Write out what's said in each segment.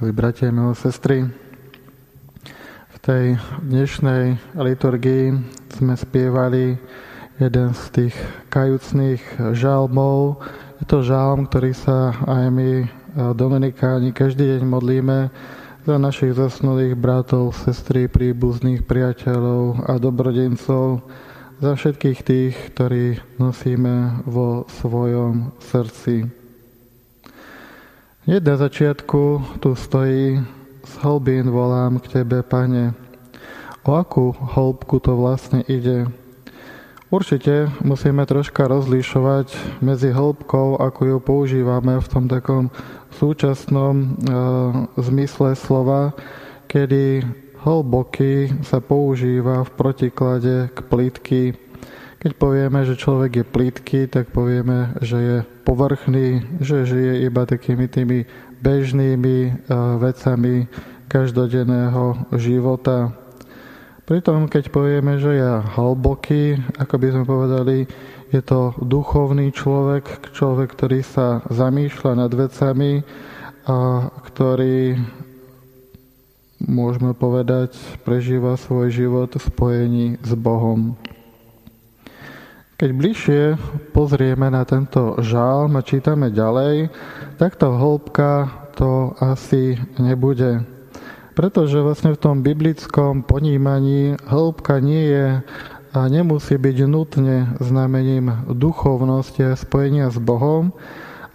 Milí bratia, milé sestry, v tej dnešnej liturgii sme spievali jeden z tých kajúcných žalmov. Je to žalm, ktorý sa aj my, Dominikáni, každý deň modlíme za našich zasnulých bratov, sestry, príbuzných, priateľov a dobrodencov, za všetkých tých, ktorí nosíme vo svojom srdci. Hneď na začiatku tu stojí z hlbín volám k Tebe, Pane. O akú hĺbku to vlastne ide? Určite musíme troška rozlišovať medzi hĺbkou, ako ju používame v tom takom súčasnom e, zmysle slova, kedy hlboký sa používa v protiklade k plítky. Keď povieme, že človek je plítky, tak povieme, že je povrchný, že žije iba takými tými bežnými eh, vecami každodenného života. Pritom, keď povieme, že je hlboký, ako by sme povedali, je to duchovný človek, človek, ktorý sa zamýšľa nad vecami a ktorý, môžeme povedať, prežíva svoj život v spojení s Bohom. Keď bližšie pozrieme na tento žálm a čítame ďalej, tak to hĺbka to asi nebude. Pretože vlastne v tom biblickom ponímaní hĺbka nie je a nemusí byť nutne znamením duchovnosti a spojenia s Bohom,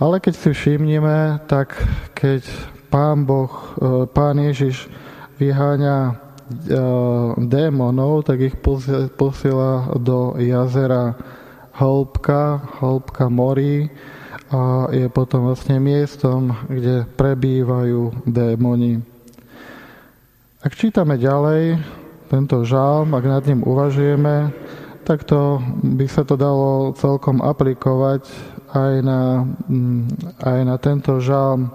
ale keď si všimneme, tak keď Pán Boh, e, Pán Ježiš vyháňa démonov, tak ich posiela do jazera hĺbka, hĺbka morí a je potom vlastne miestom, kde prebývajú démoni. Ak čítame ďalej tento žálm, ak nad ním uvažujeme, tak to by sa to dalo celkom aplikovať aj na, aj na tento žálm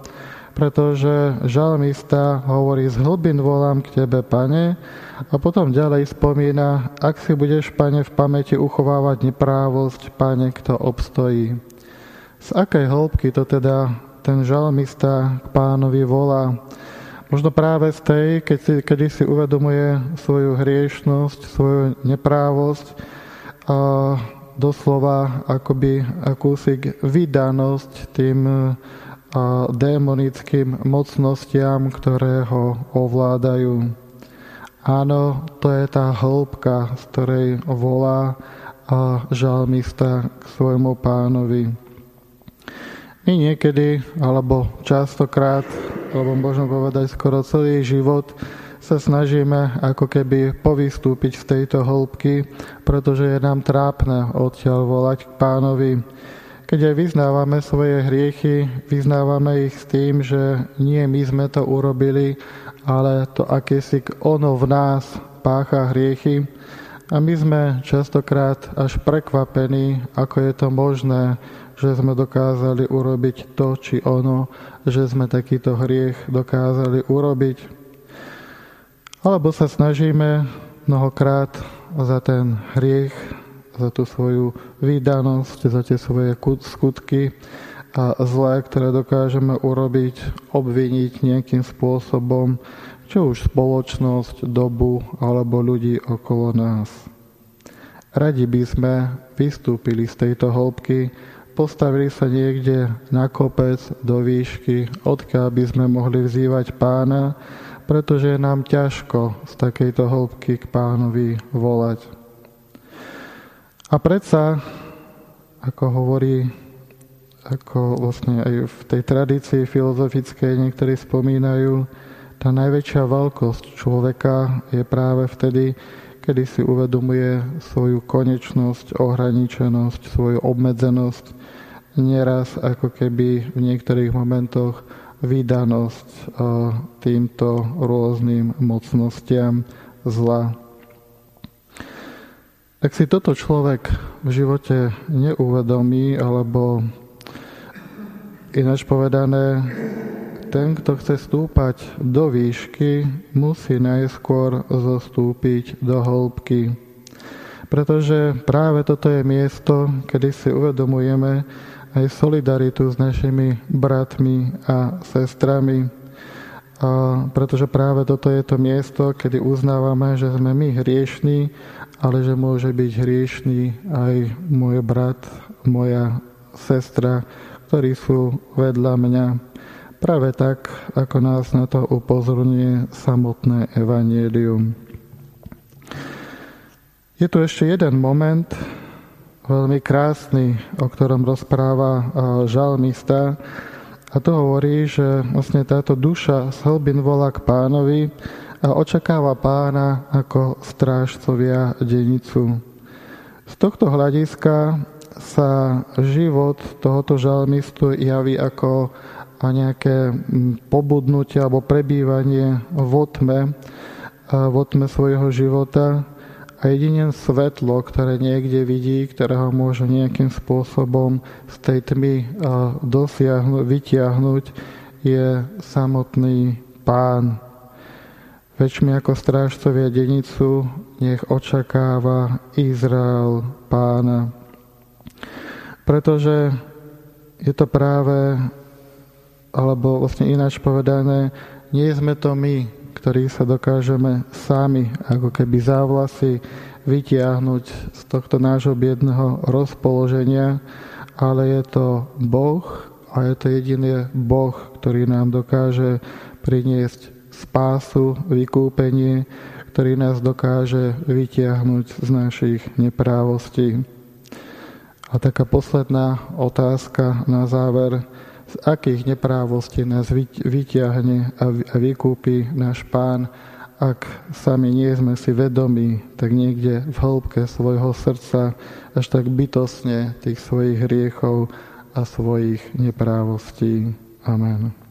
pretože žalmista hovorí, z hlbin volám k Tebe, Pane, a potom ďalej spomína, ak si budeš, Pane, v pamäti uchovávať neprávosť, Pane, kto obstojí. Z akej hĺbky to teda ten žalmista k pánovi volá? Možno práve z tej, keď si, kedy si uvedomuje svoju hriešnosť, svoju neprávosť a doslova akoby akúsi vydanosť tým démonickým mocnostiam, ktoré ho ovládajú. Áno, to je tá hĺbka, z ktorej volá a žalmista k svojmu pánovi. My niekedy, alebo častokrát, alebo možno povedať skoro celý život, sa snažíme ako keby povystúpiť z tejto hĺbky, pretože je nám trápne odtiaľ volať k pánovi. Keď aj vyznávame svoje hriechy, vyznávame ich s tým, že nie my sme to urobili, ale to akési ono v nás pácha hriechy. A my sme častokrát až prekvapení, ako je to možné, že sme dokázali urobiť to či ono, že sme takýto hriech dokázali urobiť. Alebo sa snažíme mnohokrát za ten hriech za tú svoju výdanosť, za tie svoje skutky a zlé, ktoré dokážeme urobiť, obviniť nejakým spôsobom, čo už spoločnosť, dobu alebo ľudí okolo nás. Radi by sme vystúpili z tejto hĺbky, postavili sa niekde na kopec do výšky, odkiaľ by sme mohli vzývať pána, pretože je nám ťažko z takejto hĺbky k pánovi volať. A predsa, ako hovorí, ako vlastne aj v tej tradícii filozofickej niektorí spomínajú, tá najväčšia veľkosť človeka je práve vtedy, kedy si uvedomuje svoju konečnosť, ohraničenosť, svoju obmedzenosť, neraz ako keby v niektorých momentoch vydanosť týmto rôznym mocnostiam zla. Ak si toto človek v živote neuvedomí, alebo ináč povedané, ten, kto chce stúpať do výšky, musí najskôr zostúpiť do hĺbky. Pretože práve toto je miesto, kedy si uvedomujeme aj solidaritu s našimi bratmi a sestrami. Pretože práve toto je to miesto, kedy uznávame, že sme my hriešní, ale že môže byť hriešný aj môj brat, moja sestra, ktorí sú vedľa mňa. Práve tak, ako nás na to upozorňuje samotné evanielium. Je tu ešte jeden moment, veľmi krásny, o ktorom rozpráva žalmista, a to hovorí, že vlastne táto duša z hlbin volá k pánovi a očakáva pána ako strážcovia denicu. Z tohto hľadiska sa život tohoto žalmistu javí ako nejaké pobudnutie alebo prebývanie v otme, v otme svojho života, a jedine svetlo, ktoré niekde vidí, ktoré ho môže nejakým spôsobom z tej tmy dosiahnuť, vytiahnuť, je samotný pán. Väčšmi ako strážcovia denicu nech očakáva Izrael pána. Pretože je to práve, alebo vlastne ináč povedané, nie sme to my, ktorý sa dokážeme sami ako keby závlasy vytiahnuť z tohto nášho biedného rozpoloženia, ale je to Boh a je to jediný Boh, ktorý nám dokáže priniesť spásu, vykúpenie, ktorý nás dokáže vytiahnuť z našich neprávostí. A taká posledná otázka na záver z akých neprávostí nás vyťahne a vykúpi náš pán, ak sami nie sme si vedomí, tak niekde v hĺbke svojho srdca až tak bytosne tých svojich hriechov a svojich neprávostí. Amen.